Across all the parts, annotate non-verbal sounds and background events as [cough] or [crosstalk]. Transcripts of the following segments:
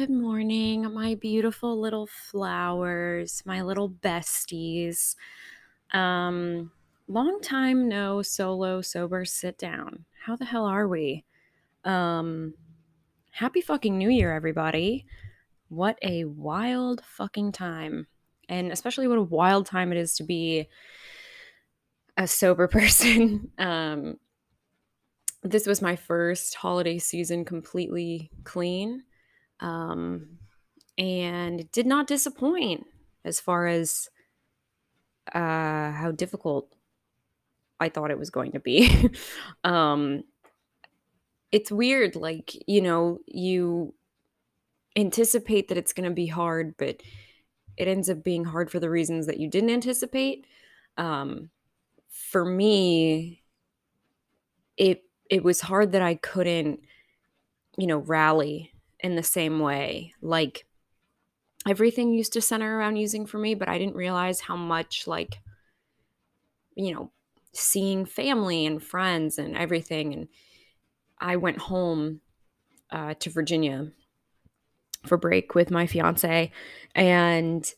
good morning, my beautiful little flowers, my little besties. Um, long time no solo sober sit down. How the hell are we? Um, happy fucking new year, everybody. What a wild fucking time. And especially what a wild time it is to be a sober [laughs] person. um, this was my first holiday season completely clean um, and it did not disappoint as far as uh, how difficult I thought it was going to be. [laughs] um, it's weird, like, you know, you anticipate that it's going to be hard, but it ends up being hard for the reasons that you didn't anticipate. Um, for me, it it was hard that I couldn't, you know, rally in the same way. Like everything used to center around using for me, but I didn't realize how much like you know, seeing family and friends and everything and I went home uh, to Virginia for break with my fiance and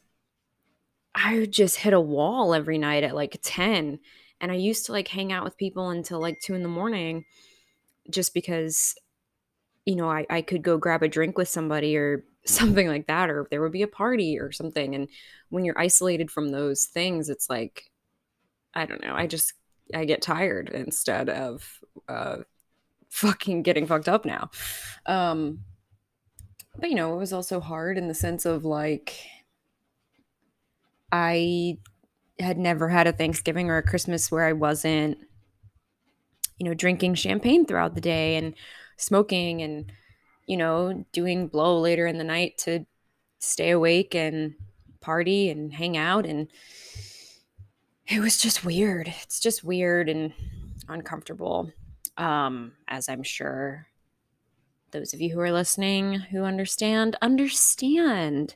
I would just hit a wall every night at like 10 and I used to like hang out with people until like 2 in the morning just because you know, I, I could go grab a drink with somebody or [laughs] something like that, or there would be a party or something. And when you're isolated from those things, it's like, I don't know, I just, I get tired instead of uh, fucking getting fucked up now. Um, but, you know, it was also hard in the sense of like, I had never had a Thanksgiving or a Christmas where I wasn't, you know, drinking champagne throughout the day and smoking and you know doing blow later in the night to stay awake and party and hang out. And it was just weird. It's just weird and uncomfortable. Um as i'm sure those of you who are listening who understand understand.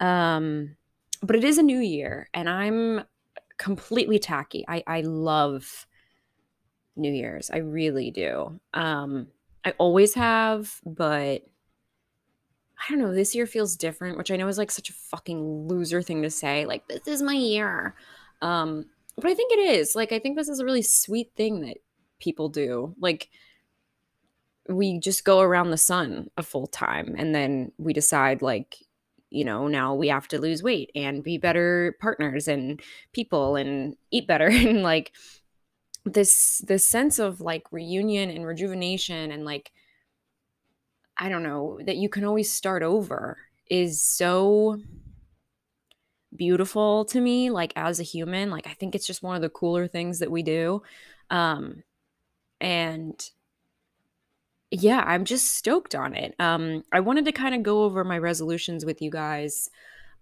Um but it is a new year and i'm completely tacky. I i love new year's. I really do. Um I always have, but I don't know. This year feels different, which I know is like such a fucking loser thing to say. Like, this is my year. Um, but I think it is. Like, I think this is a really sweet thing that people do. Like, we just go around the sun a full time and then we decide, like, you know, now we have to lose weight and be better partners and people and eat better. [laughs] and like, this this sense of like reunion and rejuvenation and like I don't know that you can always start over is so beautiful to me like as a human like I think it's just one of the cooler things that we do um and yeah, I'm just stoked on it. Um I wanted to kind of go over my resolutions with you guys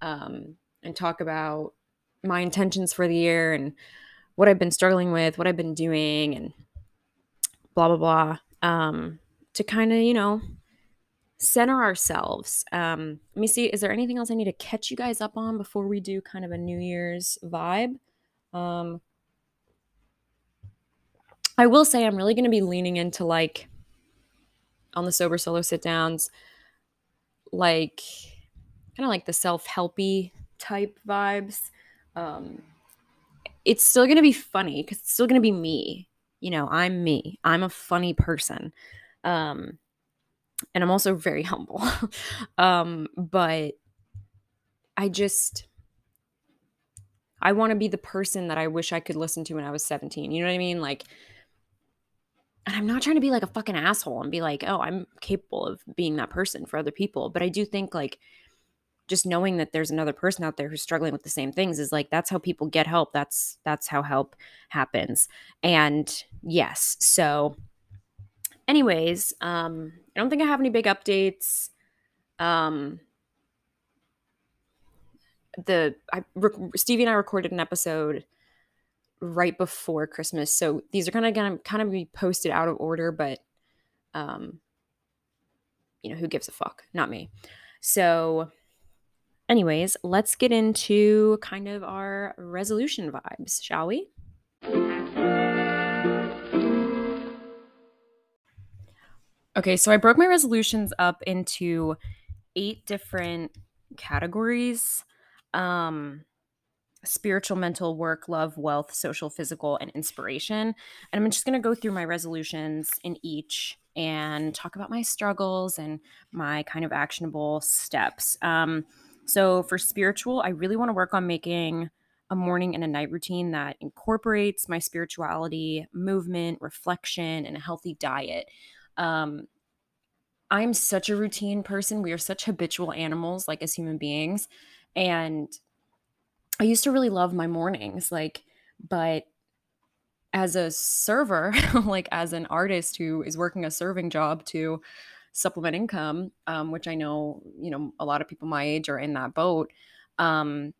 um and talk about my intentions for the year and what I've been struggling with, what I've been doing, and blah, blah, blah, um, to kind of, you know, center ourselves. Um, let me see, is there anything else I need to catch you guys up on before we do kind of a New Year's vibe? Um, I will say I'm really going to be leaning into like on the sober solo sit downs, like kind of like the self helpy type vibes. Um, it's still going to be funny because it's still going to be me. You know, I'm me. I'm a funny person. Um, and I'm also very [laughs] humble. um, but I just, I want to be the person that I wish I could listen to when I was 17. You know what I mean? Like, and I'm not trying to be like a fucking asshole and be like, oh, I'm capable of being that person for other people. But I do think like just knowing that there's another person out there who's struggling with the same things is like that's how people get help that's that's how help happens and yes so anyways um i don't think i have any big updates um the I, Stevie and I recorded an episode right before Christmas, so these are kind of gonna kind of be posted out of order, but um, you know who gives a fuck? Not me. So anyways, let's get into kind of our resolution vibes, shall we? Okay, so I broke my resolutions up into eight different categories um, spiritual, mental, work, love, wealth, social, physical, and inspiration. And I'm just going to go through my resolutions in each and talk about my struggles and my kind of actionable steps. Um, so, for spiritual, I really want to work on making a morning and a night routine that incorporates my spirituality, movement, reflection, and a healthy diet. Um, I'm such a routine person. We are such habitual animals, like as human beings. And I used to really love my mornings, like, but as a server, [laughs] like as an artist who is working a serving job to supplement income, um, which I know, you know, a lot of people my age are in that boat. Um,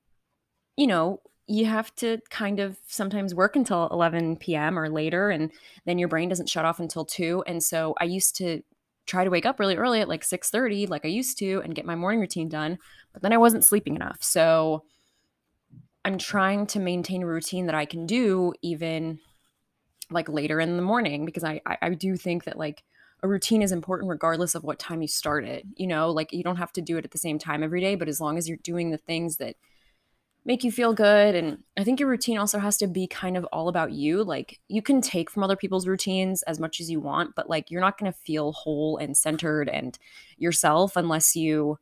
you know, you have to kind of sometimes work until 11 p.m. or later, and then your brain doesn't shut off until two. And so I used to try to wake up really early at like 6:30 like I used to and get my morning routine done, but then I wasn't sleeping enough. So I'm trying to maintain a routine that I can do even like later in the morning because I, I, I do think that like a routine is important regardless of what time you start it. You know, like you don't have to do it at the same time every day, but as long as you're doing the things that make you feel good and I think your routine also has to be kind of all about you. Like you can take from other people's routines as much as you want, but like you're not going to feel whole and centered and yourself unless you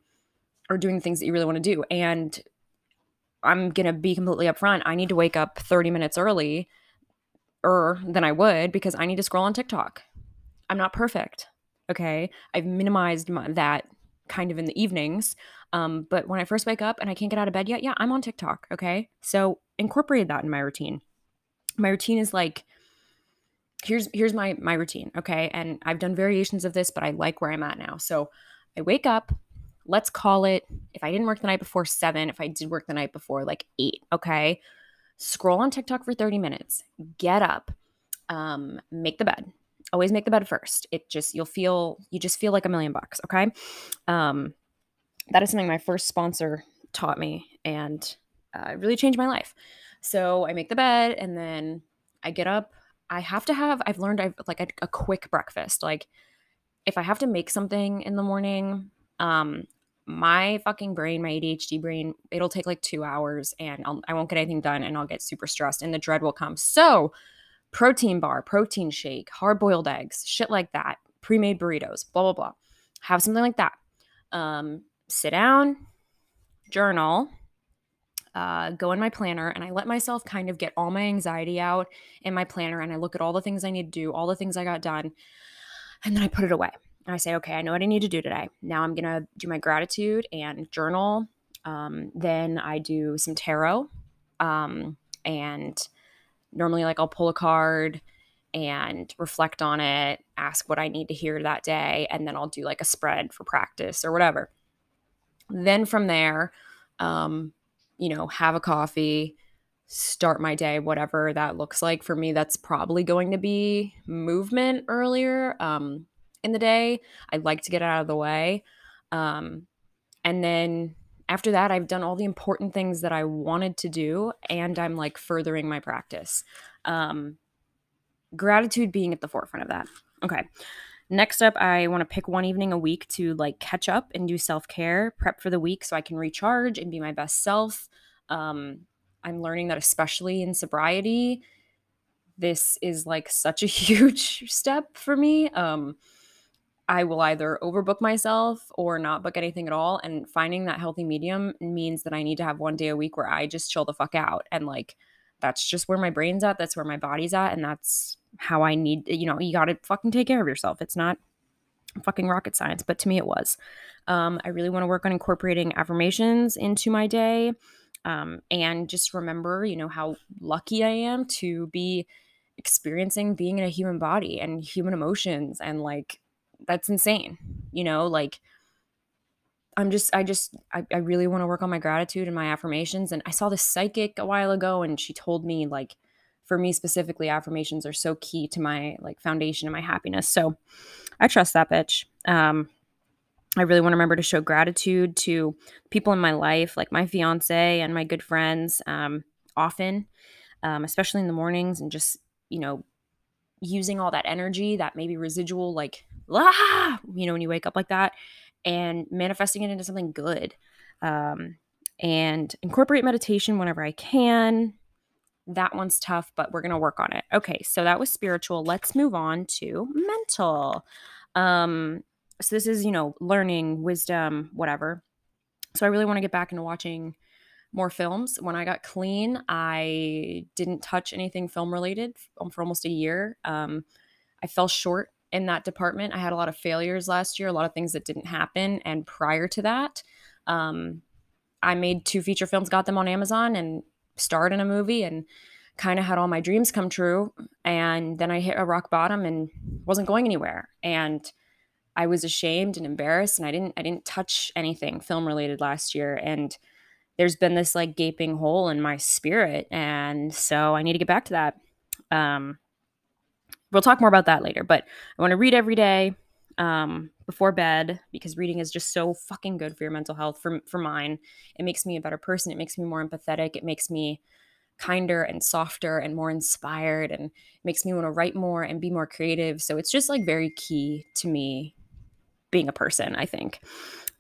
are doing things that you really want to do. And I'm going to be completely upfront. I need to wake up 30 minutes early or than I would because I need to scroll on TikTok. I'm not perfect. Okay. I've minimized my, that kind of in the evenings. Um, but when I first wake up and I can't get out of bed yet, yeah, I'm on TikTok. Okay. So incorporate that in my routine. My routine is like, here's here's my my routine okay and i've done variations of this but i like where i'm at now so i wake up let's call it if I didn't work the night before seven, if I did work the night before like eight, okay? Scroll on TikTok for 30 minutes, get up, um, make the bed. Always make the bed first. It just, you'll feel, you just feel like a million bucks, okay? Um, that is something my first sponsor taught me and uh, it really changed my life. So I make the bed and then I get up. I have to have, I've learned I've like a, a quick breakfast. Like if I have to make something in the morning, um, my fucking brain, my ADHD brain, it'll take like two hours and I'll, I won't get anything done and I'll get super stressed and the dread will come. So, protein bar, protein shake, hard boiled eggs, shit like that, pre made burritos, blah, blah, blah. Have something like that. Um, sit down, journal, uh, go in my planner, and I let myself kind of get all my anxiety out in my planner and I look at all the things I need to do, all the things I got done, and then I put it away. And I say, okay, I know what I need to do today. Now I'm going to do my gratitude and journal. Um, then I do some tarot. Um, and normally, like, I'll pull a card and reflect on it, ask what I need to hear that day, and then I'll do like a spread for practice or whatever. Then from there, um, you know, have a coffee, start my day, whatever that looks like. For me, that's probably going to be movement earlier. Um, in the day. I like to get out of the way. Um, and then after that, I've done all the important things that I wanted to do, and I'm like furthering my practice. Um, gratitude being at the forefront of that. Okay. Next up, I want to pick one evening a week to like catch up and do self care, prep for the week so I can recharge and be my best self. Um, I'm learning that, especially in sobriety, this is like such a [laughs] huge step for me. Um, I will either overbook myself or not book anything at all. And finding that healthy medium means that I need to have one day a week where I just chill the fuck out. And like, that's just where my brain's at. That's where my body's at. And that's how I need, you know, you got to fucking take care of yourself. It's not fucking rocket science, but to me it was. Um, I really want to work on incorporating affirmations into my day. Um, and just remember, you know, how lucky I am to be experiencing being in a human body and human emotions and like that's insane you know like i'm just i just i, I really want to work on my gratitude and my affirmations and i saw this psychic a while ago and she told me like for me specifically affirmations are so key to my like foundation and my happiness so i trust that bitch. Um i really want to remember to show gratitude to people in my life like my fiance and my good friends um often um, especially in the mornings and just you know using all that energy that maybe residual like ah, you know when you wake up like that and manifesting it into something good. Um, and incorporate meditation whenever I can. That one's tough, but we're going to work on it. Okay, so that was spiritual. Let's move on to mental. Um, so this is, you know, learning, wisdom, whatever. So I really want to get back into watching more films. When I got clean, I didn't touch anything film related for almost a year. Um, I fell short in that department. I had a lot of failures last year, a lot of things that didn't happen. And prior to that, um, I made two feature films, got them on Amazon, and starred in a movie and kind of had all my dreams come true. And then I hit a rock bottom and wasn't going anywhere. And I was ashamed and embarrassed and I didn't I didn't touch anything film related last year. And there's been this like gaping hole in my spirit. And so I need to get back to that. Um we'll talk more about that later, but I want to read every day um, before bed because reading is just so fucking good for your mental health. For for mine, it makes me a better person. It makes me more empathetic. It makes me kinder and softer and more inspired, and makes me want to write more and be more creative. So it's just like very key to me being a person. I think.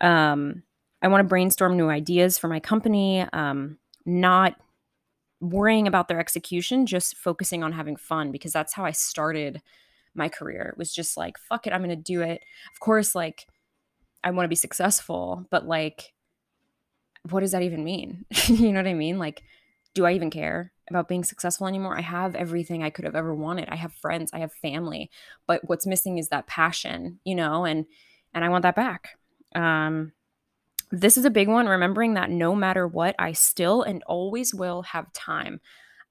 Um, I want to brainstorm new ideas for my company. Um, not worrying about their execution, just focusing on having fun because that's how I started my career. It was just like, fuck it, I'm going to do it. Of course, like, I want to be successful, but like, what does that even mean? [laughs] you know what I mean? Like, do I even care about being successful anymore? I have everything I could have ever wanted. I have friends, I have family, but what's missing is that passion, you know, and and I want that back. Um this is a big one remembering that no matter what, I still and always will have time.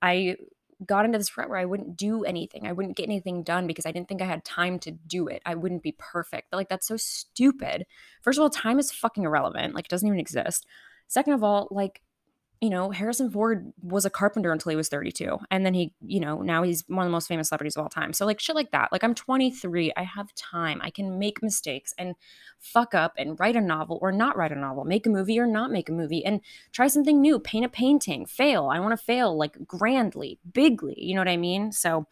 I got into this rut where I wouldn't do anything. I wouldn't get anything done because I didn't think I had time to do it. I wouldn't be perfect. But like that's so stupid. First of all, time is fucking irrelevant. Like it doesn't even exist. Second of all, like you know, Harrison Ford was a carpenter until he was 32. And then he, you know, now he's one of the most famous celebrities of all time. So, like, shit like that. Like, I'm 23. I have time. I can make mistakes and fuck up and write a novel or not write a novel, make a movie or not make a movie, and try something new, paint a painting, fail. I want to fail like grandly, bigly. You know what I mean? So,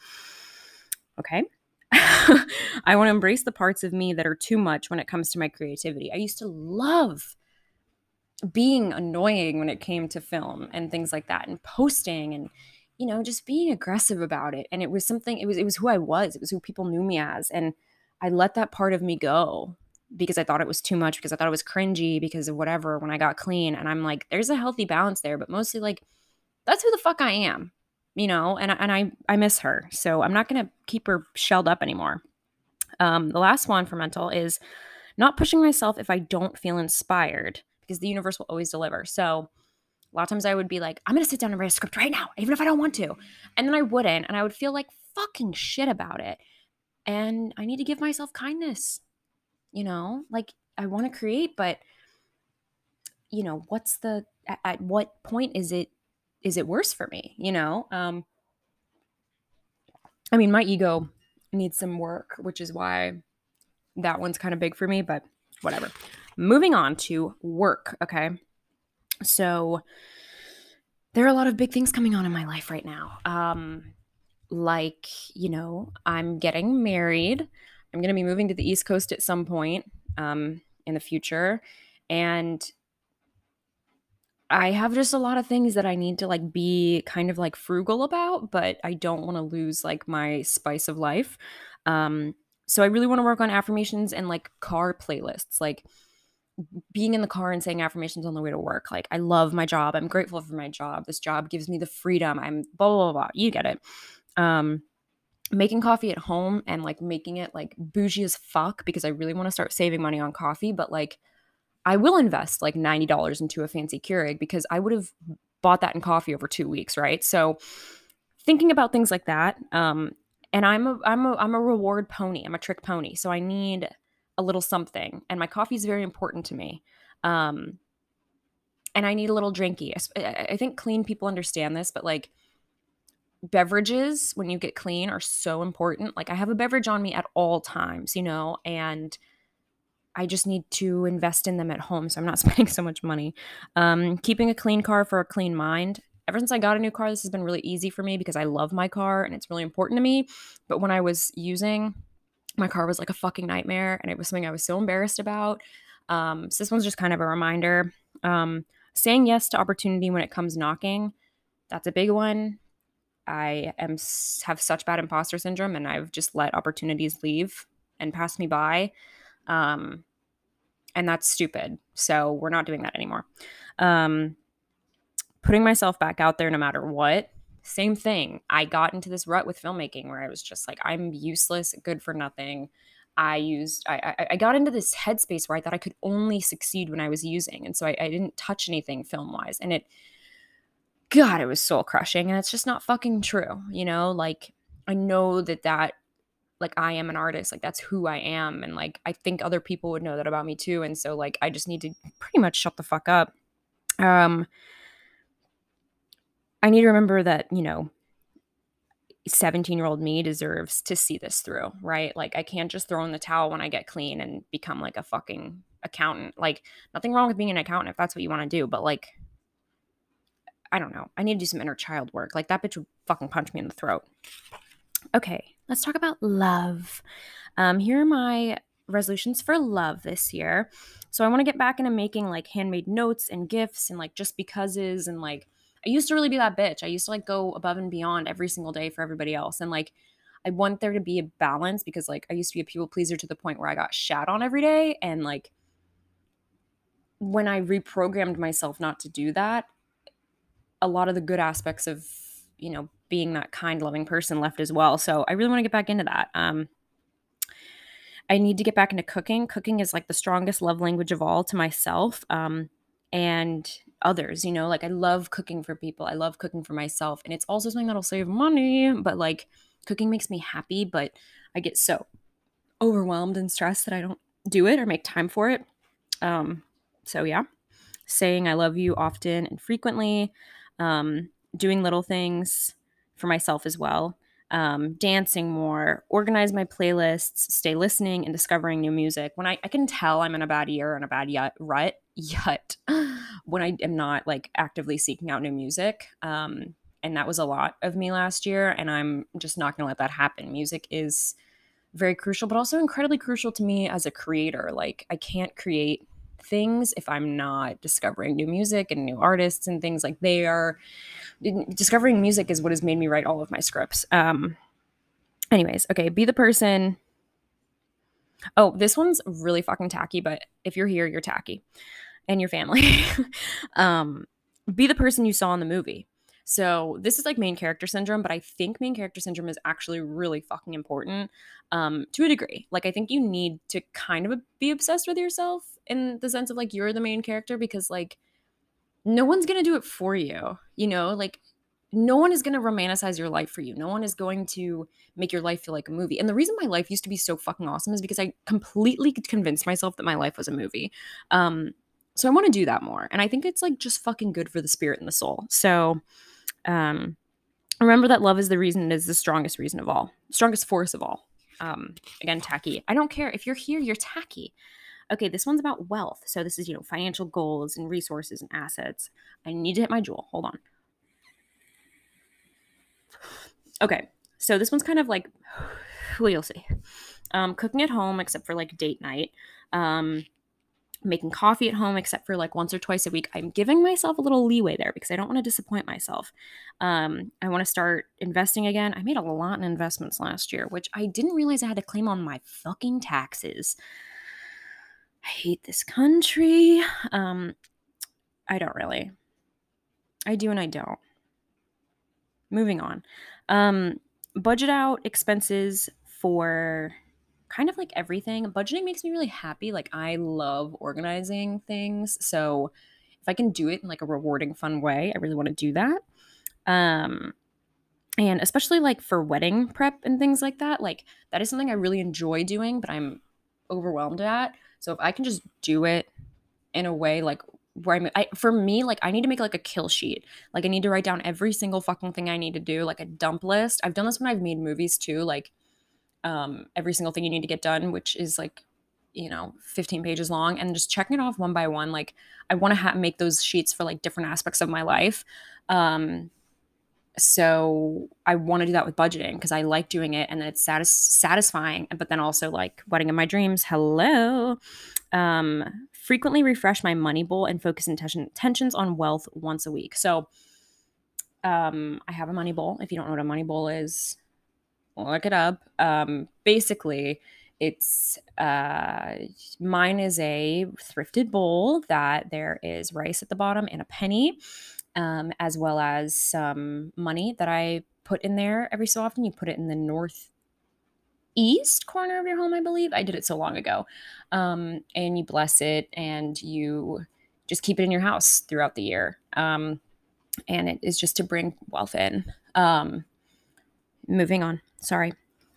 okay. [laughs] I want to embrace the parts of me that are too much when it comes to my creativity. I used to love being annoying when it came to film and things like that and posting and you know just being aggressive about it. And it was something it was it was who I was. It was who people knew me as. And I let that part of me go because I thought it was too much because I thought it was cringy because of whatever when I got clean. And I'm like there's a healthy balance there but mostly like that's who the fuck I am you know? And and I I miss her. So I'm not going to keep her shelled up anymore. Um the last one for mental is not pushing myself if I don't feel inspired because the universe will always deliver. So a lot of times I would be like, I'm going to sit down and write a script right now, even if I don't want to. And then I wouldn't. And I would feel like fucking shit about it. And I need to give myself kindness. You know, like I want to create, but you know, what's the at, at what point is it is it worse for me, you know? Um I mean, my ego needs some work, which is why that one's kind of big for me, but whatever. Moving on to work, okay? So there are a lot of big things coming on in my life right now. Um like, you know, I'm getting married. I'm going to be moving to the East Coast at some point um in the future and I have just a lot of things that I need to like be kind of like frugal about, but I don't want to lose like my spice of life. Um so I really want to work on affirmations and like car playlists. Like being in the car and saying affirmations on the way to work. Like, I love my job. I'm grateful for my job. This job gives me the freedom. I'm blah, blah, blah, blah. You get it. Um, making coffee at home and like making it like bougie as fuck because I really want to start saving money on coffee. But like, I will invest like $90 into a fancy Keurig because I would have bought that in coffee over two weeks, right? So, thinking about things like that. Um, and I'm a I'm a I'm a reward pony. I'm a trick pony. So I need a little something and my coffee is very important to me. Um and i need a little drinky. I, I think clean people understand this but like beverages when you get clean are so important. Like i have a beverage on me at all times you know and i just need to invest in them at home so i'm not [laughs] spending so much money. Um keeping a clean car for a clean mind. Ever since I got a new car, this has been really easy for me because I love my car and it's really important to me. But when I was using my car was like a fucking nightmare and it was something I was so embarrassed about. Um, so this one's just kind of a reminder. Um, saying yes to opportunity when it comes knocking, that's a big one. I am have such bad imposter syndrome, and I've just let opportunities leave and pass me by, um, and that's stupid. So we're not doing that anymore. Um, putting myself back out there no matter what. Same thing. I got into this rut with filmmaking where I was just like, I'm useless, good for nothing. I used I, I, I got into this headspace where I thought I could only succeed when I was using, and so I, I didn't touch anything film wise, and it, God, it was soul crushing, and it's just not fucking true, you know. Like I know that that, like I am an artist, like that's who I am, and like I think other people would know that about me too, and so like I just need to pretty much shut the fuck up. Um, I need to remember that you know 17 year old me deserves to see this through, right? Like, I can't just throw in the towel when I get clean and become like a fucking accountant. Like, nothing wrong with being an accountant if that's what you want to do, but like, I don't know. I need to do some inner child work. Like, that bitch would fucking punch me in the throat. Okay, let's talk about love. Um, here are my resolutions for love this year. So, I want to get back into making like handmade notes and gifts and like just becauses and like, I used to really be that bitch. I used to like go above and beyond every single day for everybody else. And like, I want there to be a balance because like I used to be a people pleaser to the point where I got shat on every day. And like, when I reprogrammed myself not to do that, a lot of the good aspects of, you know, being that kind, loving person left as well. So I really want to get back into that. Um, I need to get back into cooking. Cooking is like the strongest love language of all to myself. Um, and others, you know, like I love cooking for people. I love cooking for myself. And it's also something that'll save money, but like cooking makes me happy, but I get so overwhelmed and stressed that I don't do it or make time for it. Um, so yeah, saying I love you often and frequently, um, doing little things for myself as well um, dancing more, organize my playlists, stay listening and discovering new music. When I, I can tell I'm in a bad year and a bad rut, yet [laughs] when I am not like actively seeking out new music. Um, and that was a lot of me last year. And I'm just not going to let that happen. Music is very crucial, but also incredibly crucial to me as a creator. Like, I can't create things if I'm not discovering new music and new artists and things like they are discovering music is what has made me write all of my scripts. Um anyways, okay, be the person Oh, this one's really fucking tacky, but if you're here, you're tacky and your family. [laughs] um be the person you saw in the movie. So this is like main character syndrome, but I think main character syndrome is actually really fucking important um, to a degree. Like I think you need to kind of be obsessed with yourself in the sense of like you're the main character because like no one's gonna do it for you. You know, like no one is going to romanticize your life for you. No one is going to make your life feel like a movie. And the reason my life used to be so fucking awesome is because I completely convinced myself that my life was a movie. Um, so I want to do that more. And I think it's like just fucking good for the spirit and the soul. So um, remember that love is the reason, it is the strongest reason of all, strongest force of all. Um, again, tacky. I don't care. If you're here, you're tacky. Okay, this one's about wealth. So this is, you know, financial goals and resources and assets. I need to hit my Juul. Hold on. Okay, so this one's kind of like, well, you'll see. Um, cooking at home, except for like date night. Um, making coffee at home except for like once or twice a week. I'm giving myself a little leeway there because I don't want to disappoint myself. Um, I want to start investing again. I made a lot in investments last year, which I didn't realize I had to claim on my fucking taxes. I hate this country. Um, I don't really. I do and I don't. Moving on. Um, budget out expenses for kind of like everything. Budgeting makes me really happy. Like I love organizing things. So if I can do it in like a rewarding, fun way, I really want to do that. Um and especially like for wedding prep and things like that, like that is something I really enjoy doing, but I'm overwhelmed at. So if I can just do it in a way like where I'm I, for me like I need to make like a kill sheet. Like I need to write down every single fucking thing I need to do, like a dump list. I've done this when I've made movies too, like um, every single thing you need to get done, which is like, you know, 15 pages long, and just checking it off one by one. Like, I want to ha- make those sheets for like different aspects of my life. Um, so I want to do that with budgeting because I like doing it and then it's satis- satisfying, but then also like wedding of my dreams. Hello. Um, frequently refresh my money bowl and focus intention, intentions on wealth once a week. So, um, I have a money bowl. If you don't know what a money bowl is, look it up. Um, basically, it's uh, mine is a thrifted bowl that there is rice at the bottom and a penny, um, as well as some money that I put in there every so often. You put it in the north east corner of your home, I believe. I did it so long ago. Um, and you bless it and you just keep it in your house throughout the year. Um, and it is just to bring wealth in. Um, moving on. Sorry.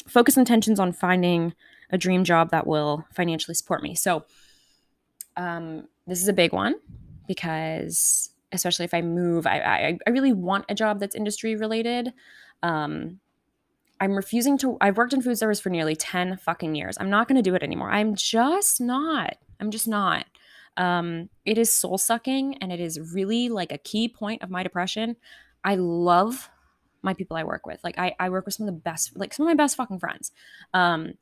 Focus intentions on finding a dream job that will financially support me. So, um, this is a big one because, especially if I move, I, I, I really want a job that's industry related. Um, I'm refusing to. I've worked in food service for nearly 10 fucking years. I'm not going to do it anymore. I'm just not. I'm just not. Um, it is soul sucking and it is really like a key point of my depression. I love my people I work with. Like I, I work with some of the best, like some of my best fucking friends. Um,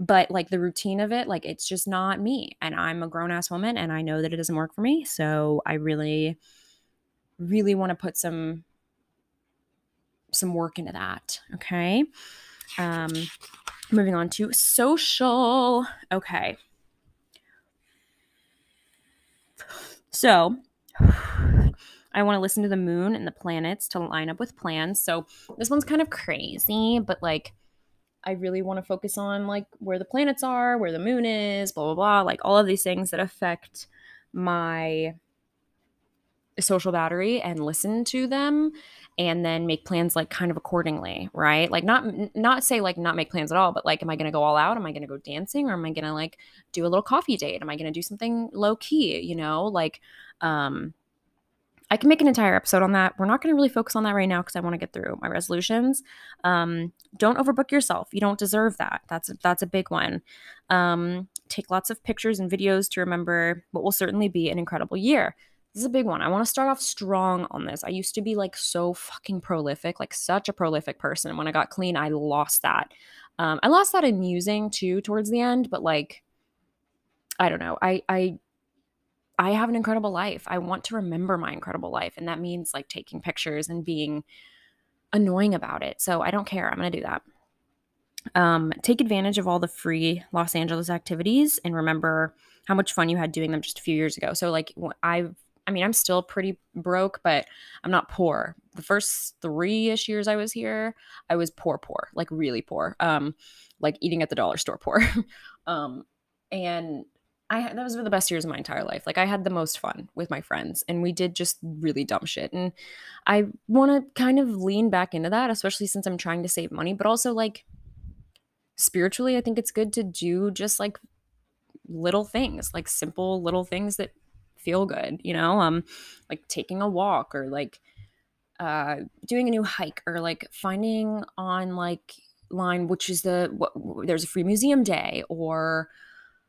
but like the routine of it like it's just not me and i'm a grown ass woman and i know that it doesn't work for me so i really really want to put some some work into that okay? Um moving on to social okay. So [sighs] I want to listen to the moon and the planets to line up with plans. So this one's kind of crazy, but like I really want to focus on like where the planets are, where the moon is, blah blah blah, like all of these things that affect my social battery and listen to them and then make plans like kind of accordingly, right? Like not not say like not make plans at all, but like am I going to go all out? Am I going to go dancing or am I going to like do a little coffee date? Am I going to do something low key, you know? Like um I can make an entire episode on that. We're not going to really focus on that right now because I want to get through my resolutions. Um, don't overbook yourself. You don't deserve that. That's a, that's a big one. Um, take lots of pictures and videos to remember what will certainly be an incredible year. This is a big one. I want to start off strong on this. I used to be like so fucking prolific, like such a prolific person. When I got clean, I lost that. Um, I lost that in using too towards the end, but like, I don't know. I I I have an incredible life. I want to remember my incredible life. And that means like taking pictures and being annoying about it. So I don't care. I'm to do that. Um, take advantage of all the free Los Angeles activities and remember how much fun you had doing them just a few years ago. So, like, I've, I mean, I'm still pretty broke, but I'm not poor. The first three ish years I was here, I was poor, poor, like really poor, um, like eating at the dollar store poor. [laughs] um, and I that was the best years of my entire life. Like I had the most fun with my friends and we did just really dumb shit. And I want to kind of lean back into that, especially since I'm trying to save money, but also like spiritually, I think it's good to do just like little things, like simple little things that feel good, you know? Um like taking a walk or like uh doing a new hike or like finding on like line which is the what, there's a free museum day or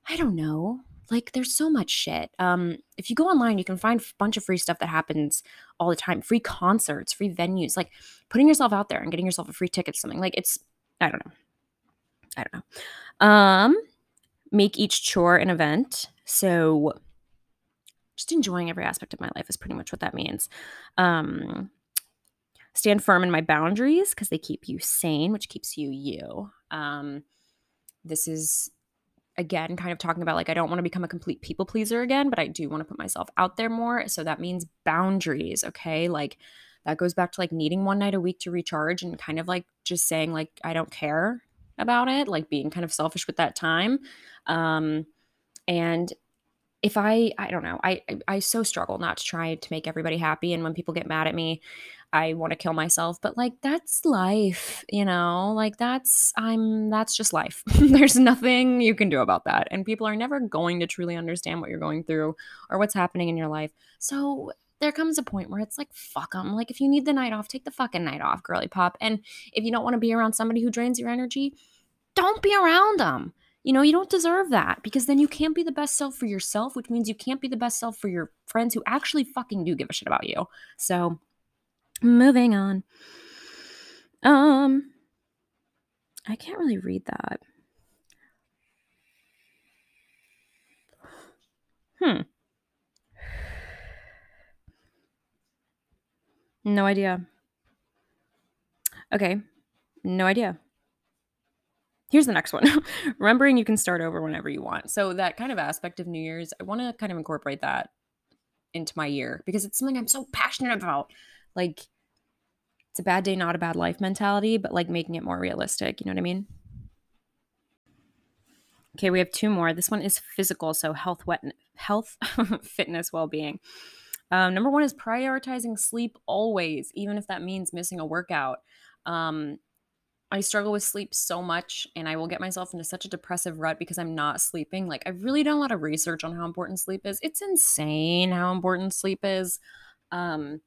I don't know like there's so much shit. Um, if you go online, you can find a bunch of free stuff that happens all the time. Free concerts, free venues, like putting yourself out there and getting yourself a free ticket to something. Like it's I don't know. I don't know. Um, make each chore an event. So just enjoying every aspect of my life is pretty much what that means. Um, stand firm in my boundaries because they keep you sane, which keeps you you. Um, this is again kind of talking about like I don't want to become a complete people pleaser again, but I do want to put myself out there more. So that means boundaries, okay? Like that goes back to like needing one night a week to recharge and kind of like just saying like I don't care about it, like being kind of selfish with that time. Um and if I I don't know, I I so struggle not to try to make everybody happy and when people get mad at me, I want to kill myself, but like that's life, you know? Like that's I'm that's just life. [laughs] There's nothing you can do about that. And people are never going to truly understand what you're going through or what's happening in your life. So there comes a point where it's like fuck them. Like if you need the night off, take the fucking night off, girly pop. And if you don't want to be around somebody who drains your energy, don't be around them you know, you don't deserve that because then you can't be the best self for yourself, which means you can't be the best self for your friends who actually fucking do give a shit about you. So, moving on. Um, I can't really read that. Hmm. No idea. Okay. No idea. Here's the next one. [laughs] Remembering you can start over whenever you want. So that kind of aspect of New Year's, I want to kind of incorporate that into my year because it's something I'm so passionate about. Like it's a bad day, not a bad life mentality, but like making it more realistic. You know what I mean? Okay, we have two more. This one is physical, so health, wet, health, [laughs] fitness, well-being. Um, number one is prioritizing sleep always, even if that means missing a workout. Um, I struggle with sleep so much, and I will get myself into such a depressive rut because I'm not sleeping. Like, I've really done a lot of research on how important sleep is. It's insane how important sleep is. Um,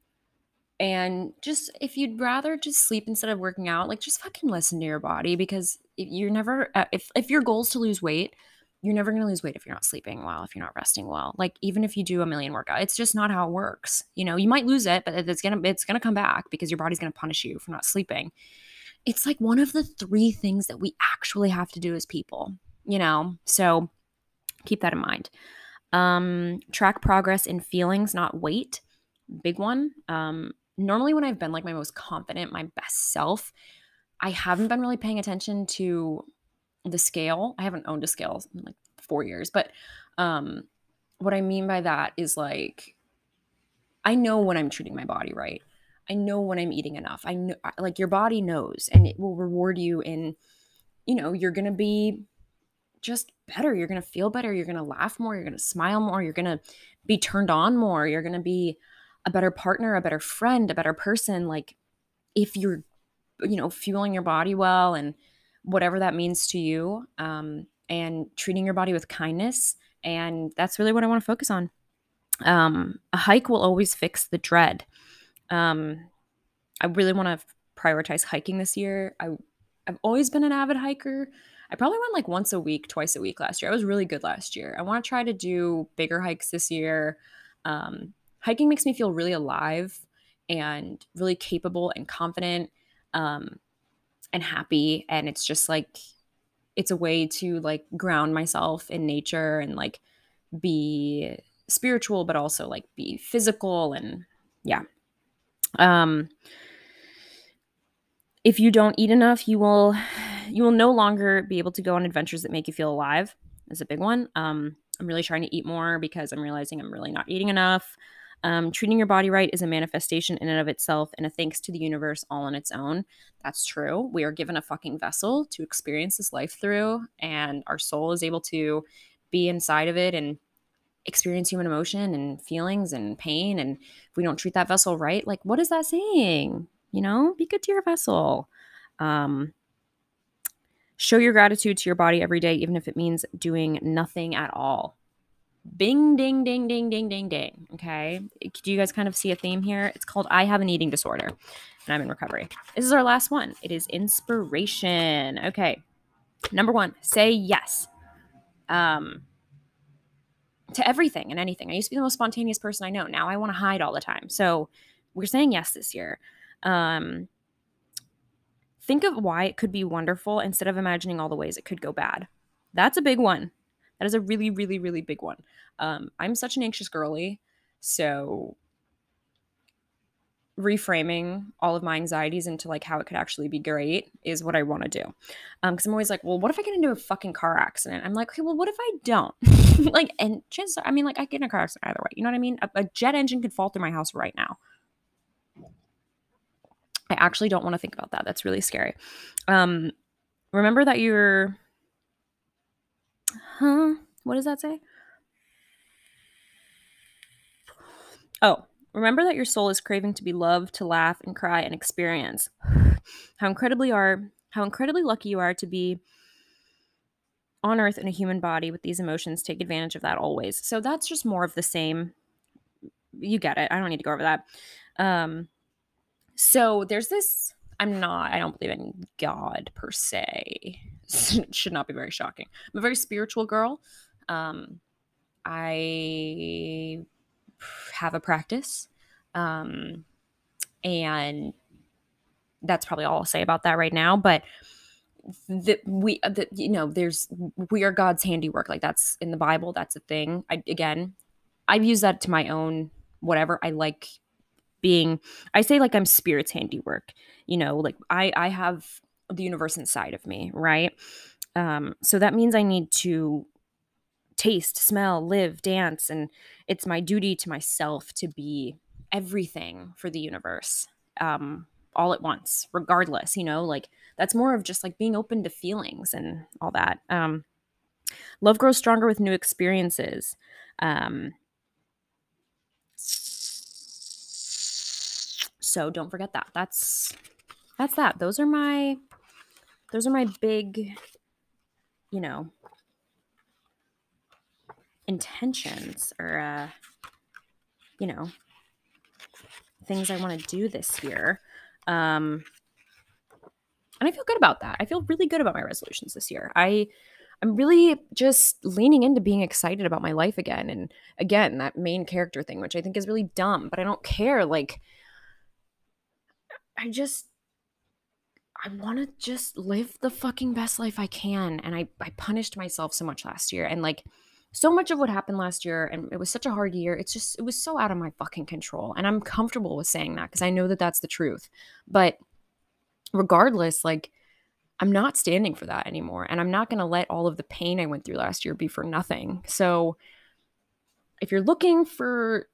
and just if you'd rather just sleep instead of working out, like just fucking listen to your body because you're never uh, if if your goal is to lose weight, you're never going to lose weight if you're not sleeping well, if you're not resting well. Like even if you do a million workout, it's just not how it works. You know, you might lose it, but it's going to it's going to come back because your body's going to punish you for not sleeping. It's like one of the three things that we actually have to do as people, you know. So keep that in mind. Um track progress in feelings, not weight. Big one. Um normally when I've been like my most confident, my best self, I haven't been really paying attention to the scale. I haven't owned a scale in like 4 years, but um what I mean by that is like I know when I'm treating my body right. I know when I'm eating enough. I know like your body knows and it will reward you in you know, you're going to be just better. You're going to feel better. You're going to laugh more. You're going to smile more. You're going to be turned on more. You're going to be a better partner, a better friend, a better person. Like if you're, you know, fueling your body well and whatever that means to you, um, and treating your body with kindness. And that's really what I want to focus on. Um, a hike will always fix the dread. Um, I really want to prioritize hiking this year. I, I've always been an avid hiker. I probably went like once a week, twice a week last year. I was really good last year. I want to try to do bigger hikes this year. Um, hiking makes me feel really alive and really capable and confident um, and happy. And it's just like, it's a way to like ground myself in nature and like be spiritual, but also like be physical and yeah. Um, if you don't eat enough, you will you will no longer be able to go on adventures that make you feel alive. Is a big one. Um, I'm really trying to eat more because I'm realizing I'm really not eating enough. Um, treating your body right is a manifestation in and of itself and a thanks to the universe all on its own. That's true. We are given a fucking vessel to experience this life through, and our soul is able to be inside of it and experience human emotion and feelings and pain. And if we don't treat that vessel right, like, what is that saying? You know, be good to your vessel. Um, show your gratitude to your body every day, even if it means doing nothing at all. Bing, ding, ding, ding, ding, ding, ding. Okay. Do you guys kind of see a theme here? It's called I Have an Eating Disorder and I'm in recovery. This is our last one. It is inspiration. Okay. Number one, say yes um, to everything and anything. I used to be the most spontaneous person I know. Now I want to hide all the time. So we're saying yes this year. Um, think of why it could be wonderful instead of imagining all the ways it could go bad. That's a big one. That is a really, really, really big one. Um, I'm such an anxious girly. So reframing all of my anxieties into like how it could actually be great is what I want to do. Um, because I'm always like, well, what if I get into a fucking car accident? I'm like, okay, well, what if I don't? [laughs] like, and chances are, I mean, like, I get in a car accident either way. You know what I mean? A, a jet engine could fall through my house right now. I actually don't want to think about that. That's really scary. Um, remember that you're Huh? What does that say? Oh, remember that your soul is craving to be loved, to laugh and cry and experience. [sighs] How incredibly are how incredibly lucky you are to be on earth in a human body with these emotions. Take advantage of that always. So that's just more of the same. You get it. I don't need to go over that. Um so there's this I'm not, I don't believe in God per se. [laughs] should not be very shocking. I'm a very spiritual girl. Um, I have a practice. Um, and that's probably all I'll say about that right now. But that we, the, you know, there's, we are God's handiwork. Like that's in the Bible. That's a thing. I, again, I've used that to my own whatever. I like being I say like I'm spirit's handiwork. You know, like I I have the universe inside of me, right? Um so that means I need to taste, smell, live, dance and it's my duty to myself to be everything for the universe. Um all at once, regardless, you know, like that's more of just like being open to feelings and all that. Um love grows stronger with new experiences. Um so don't forget that. That's that's that. Those are my those are my big you know intentions or uh you know things I want to do this year. Um and I feel good about that. I feel really good about my resolutions this year. I I'm really just leaning into being excited about my life again and again that main character thing which I think is really dumb, but I don't care like I just I want to just live the fucking best life I can and I I punished myself so much last year and like so much of what happened last year and it was such a hard year it's just it was so out of my fucking control and i'm comfortable with saying that because i know that that's the truth. But regardless like i'm not standing for that anymore and i'm not going to let all of the pain i went through last year be for nothing. So if you're looking for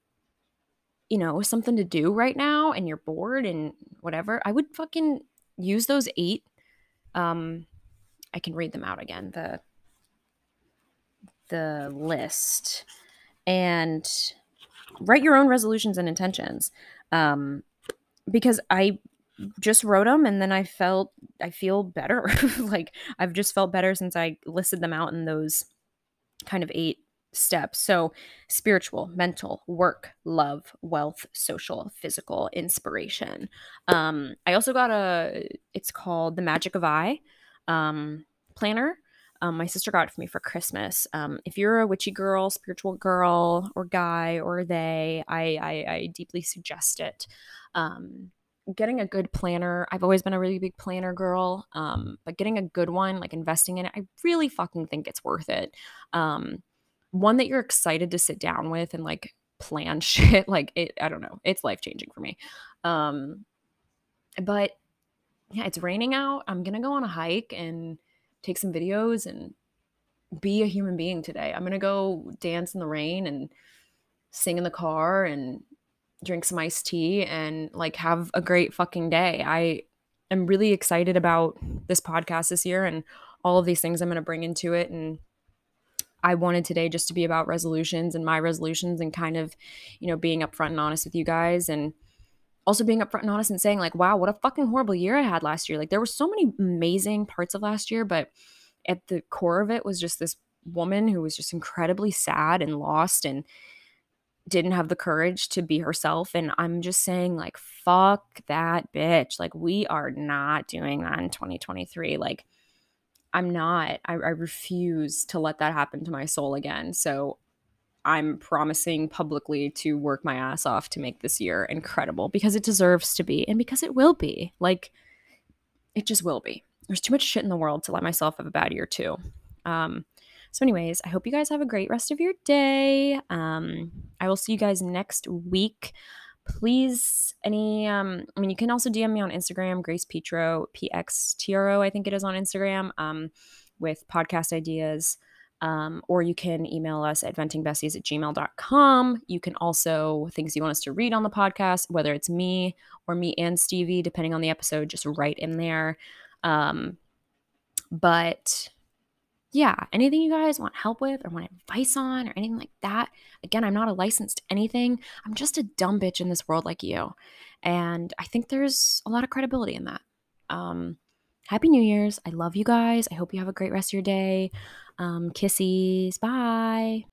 you know something to do right now and you're bored and whatever i would fucking use those eight um i can read them out again the the list and write your own resolutions and intentions. Um, because i just wrote them and then i felt i feel better. [laughs] Like i've just felt better since i listed them out in those kind of eight steps. So spiritual mental work love wealth social physical inspiration. Um i also got a it's called the magic of i um planner um, my sister got it for me for Christmas. Um, if you're a witchy girl, spiritual girl, or guy, or they, I, I, I deeply suggest it. Um, getting a good planner, I've always been a really big planner girl, um, but getting a good one, like investing in it, I really fucking think it's worth it. Um, one that you're excited to sit down with and like plan [laughs] shit, like it, I don't know, it's life changing for me. Um, but yeah, it's raining out. I'm gonna go on a hike and take some videos and be a human being today. I'm going to go dance in the rain and sing in the car and drink some iced tea and like have a great fucking day. I am really excited about this podcast this year and all of these things I'm going to bring into it and I wanted today just to be about resolutions and my resolutions and kind of, you know, being upfront and honest with you guys and also being upfront and honest and saying like wow what a fucking horrible year i had last year. Like there were so many amazing parts of last year but at the core of it was just this woman who was just incredibly sad and lost and didn't have the courage to be herself and i'm just saying like fuck that bitch. Like we are not doing that in 2023 like i'm not. I, I refuse to let that happen to my soul again. So I'm promising publicly to work my ass off to make this year incredible because it deserves to be and because it will be. Like, it just will be. There's too much shit in the world to let myself have a bad year, too. Um, so, anyways, I hope you guys have a great rest of your day. Um, I will see you guys next week. Please, any, um, I mean, you can also DM me on Instagram, Grace Petro, PXTRO, I think it is on Instagram, um, with podcast ideas. Um, or you can email us at ventingbesties at gmail.com. You can also, things you want us to read on the podcast, whether it's me or me and Stevie, depending on the episode, just write in there. Um, but yeah, anything you guys want help with or want advice on or anything like that. Again, I'm not a licensed anything. I'm just a dumb bitch in this world like you. And I think there's a lot of credibility in that. Um, Happy New Year's. I love you guys. I hope you have a great rest of your day. Um, kissies. Bye.